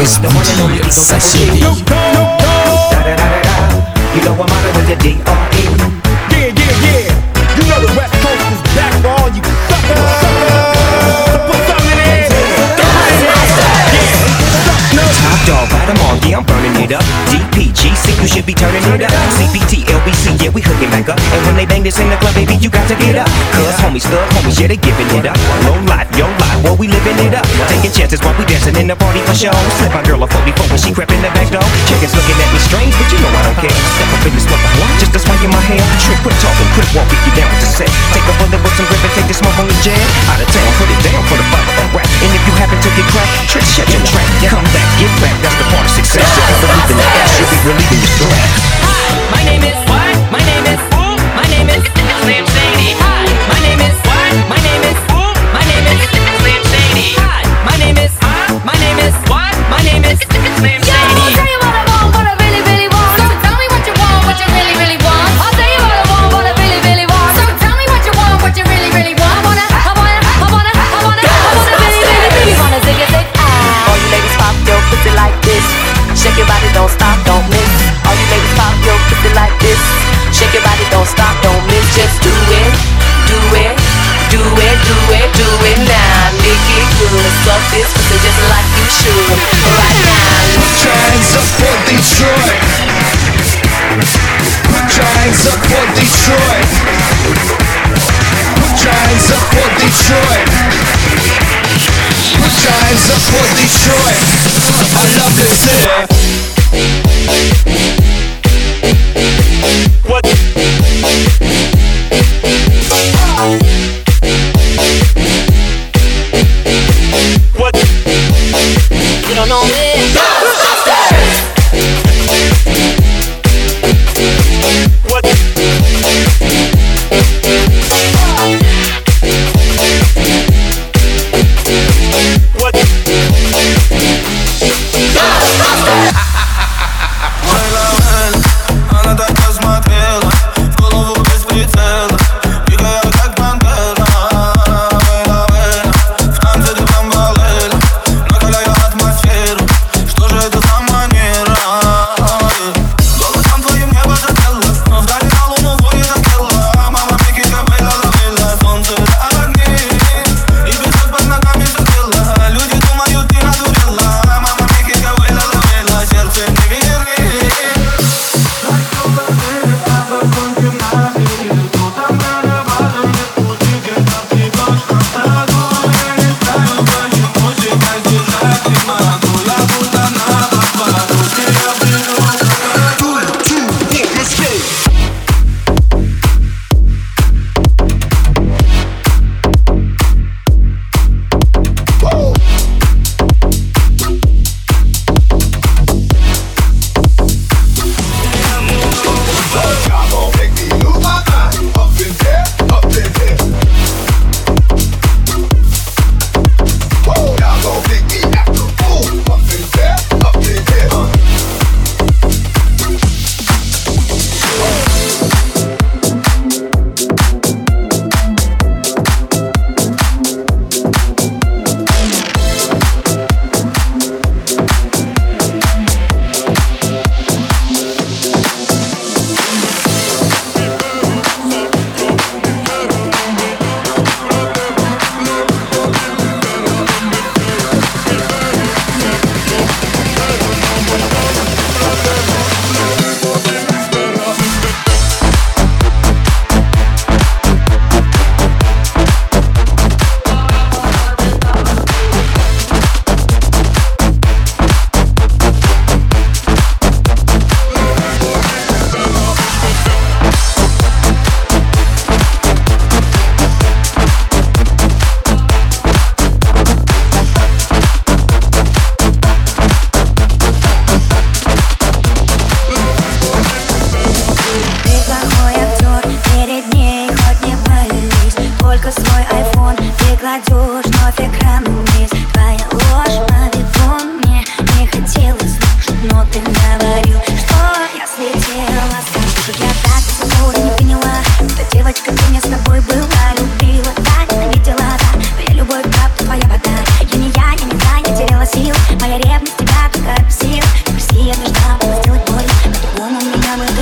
is DJ Sashimi. You know I'm out with your D-R-E. They bang this in the club, baby, you got to get up. Cause homies, thug homies, yeah, they giving it up. Low life, yo life, well, we living it up. Taking chances while we dancing in the party for show. Slip my girl a 44 when she crept in the back door. Chickens looking at me strange, but you know I don't care. Step up in this mother, just a swing in my hair. Trick, quit talking, quit walking, you down with the set. Take a bullet with some grip and take the smoke on the jam. Out of town, put it down for the father of rap. And if you happen to get cracked, trick, shut your track. Come back, get back, that's the part of success. If You believe in the ass, you'll be relieving your stress. Good, suck this pussy just like you should. Right now, Put your hands up for Detroit. Put your hands up for Detroit. Put your hands up for Detroit. Put your hands up for Detroit. I love this city. you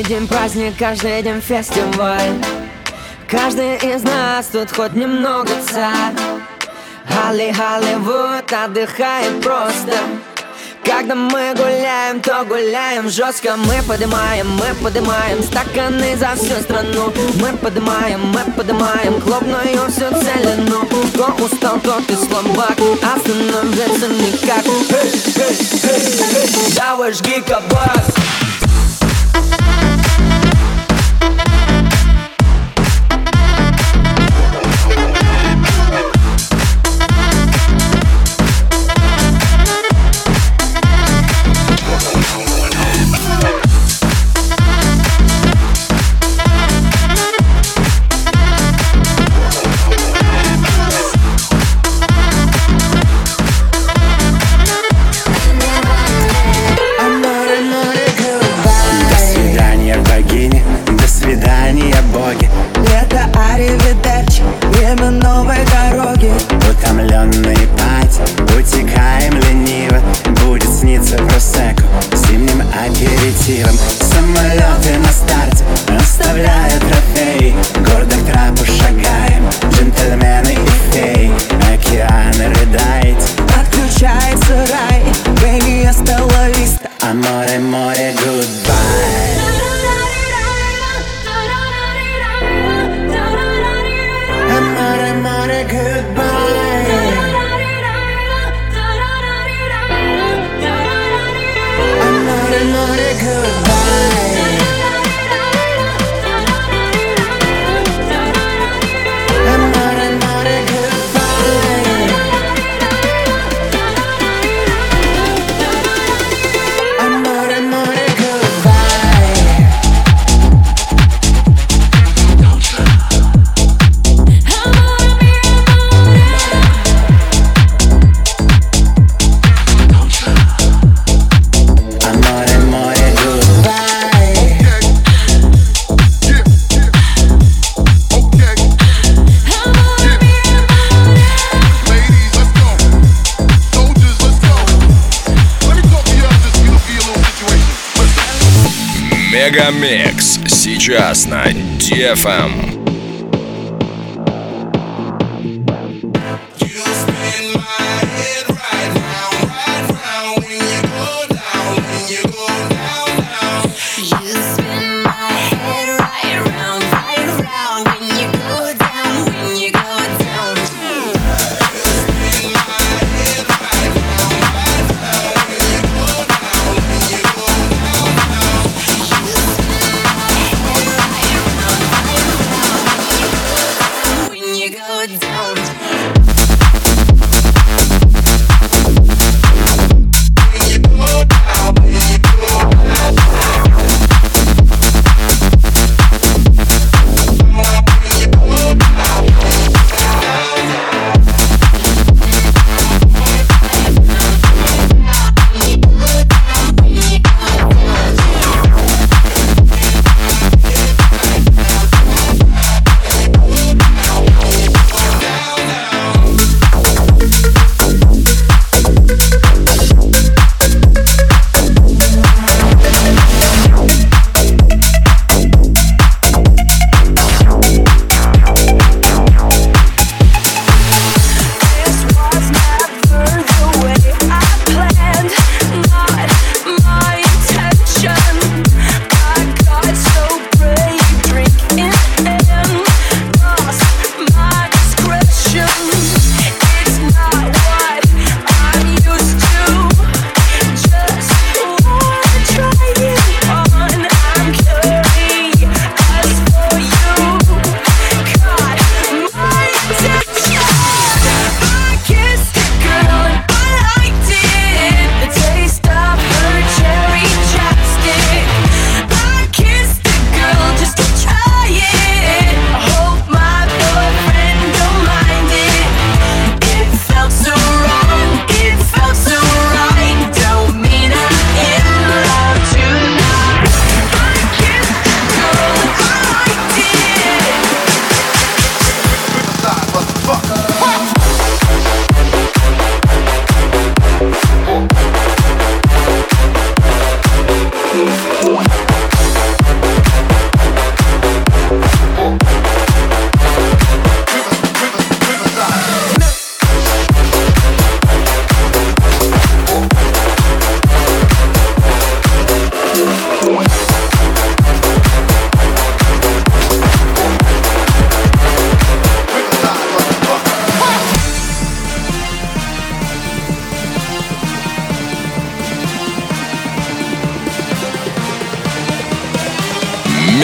Каждый день праздник, каждый день фестиваль. Каждый из нас тут хоть немного царь. Холли, Холливуд отдыхает просто. Когда мы гуляем, то гуляем жестко. Мы поднимаем, мы поднимаем стаканы за всю страну. Мы поднимаем, мы поднимаем клубную всю целину. Кто устал, тот и слабак, а остановиться никак. Давай жги кабак. Bye. рай Беги, остановись А море, море, goodbye. Ясно. DFM.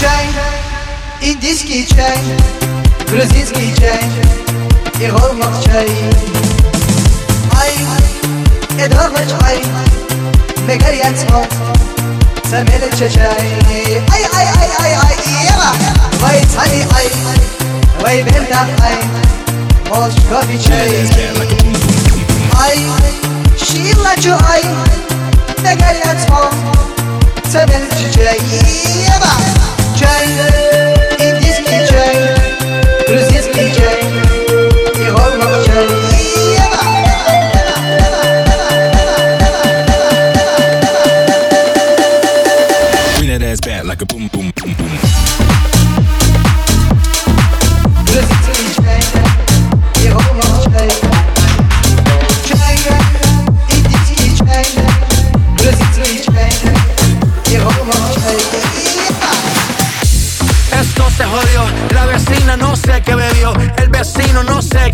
Чай, индийский чай, грузинский чай и голмак чай. Ай, эдорный чай, мегарьян смог, самелече чай. Ай, ай, ай, ай, ай, ева, вай цани ай, вай берда ай, молчкови чай. Ай, шилачу ай, мегарьян смог, senin çiçeği yemem Çay, İngiliz çiçeği, Rus çiçeği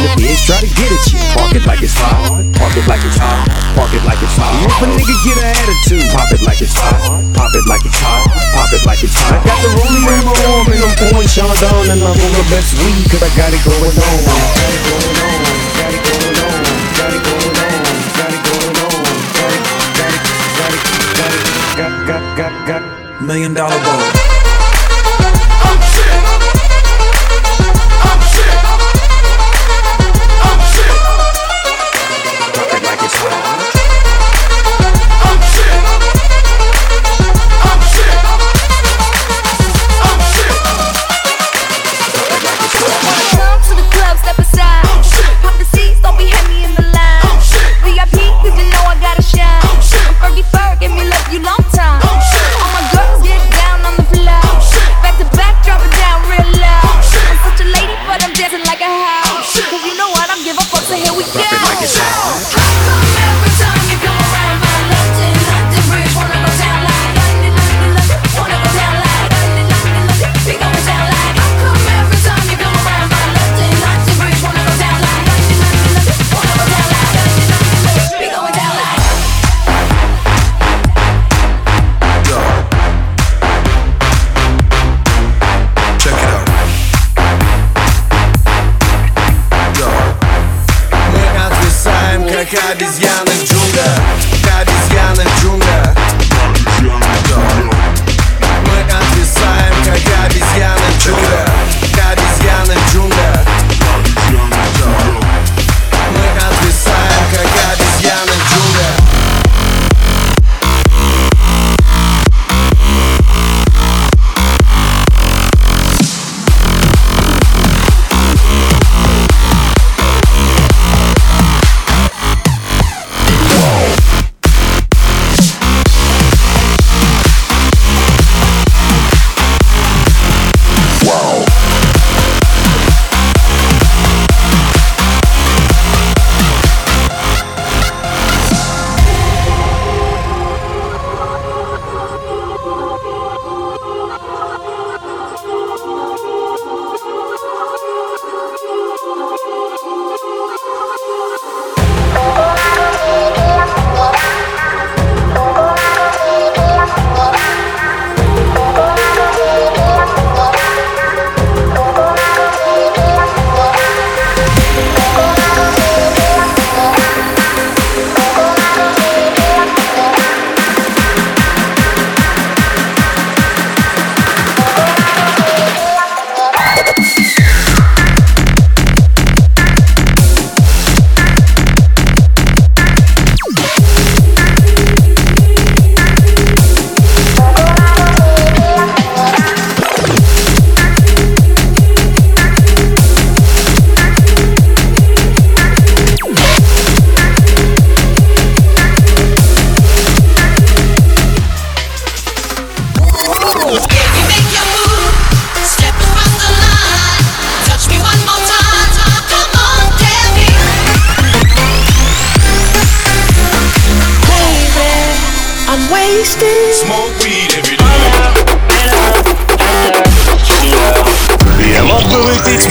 the pigs try to get at you, park it like it's hot. Park it like it's hot. Park it like it's hot. If a nigga get an attitude, pop it like it's hot. Pop it like it's hot. Pop it like it's hot. I got the rolling in my arm and I'm pouring Chandon and I'm on the best weed 'cause I got it going on. Got it going on. Got it going on. Got it going on. Got it going on. Got it. Got it. Got it. Got it. Got got got got million dollar ball.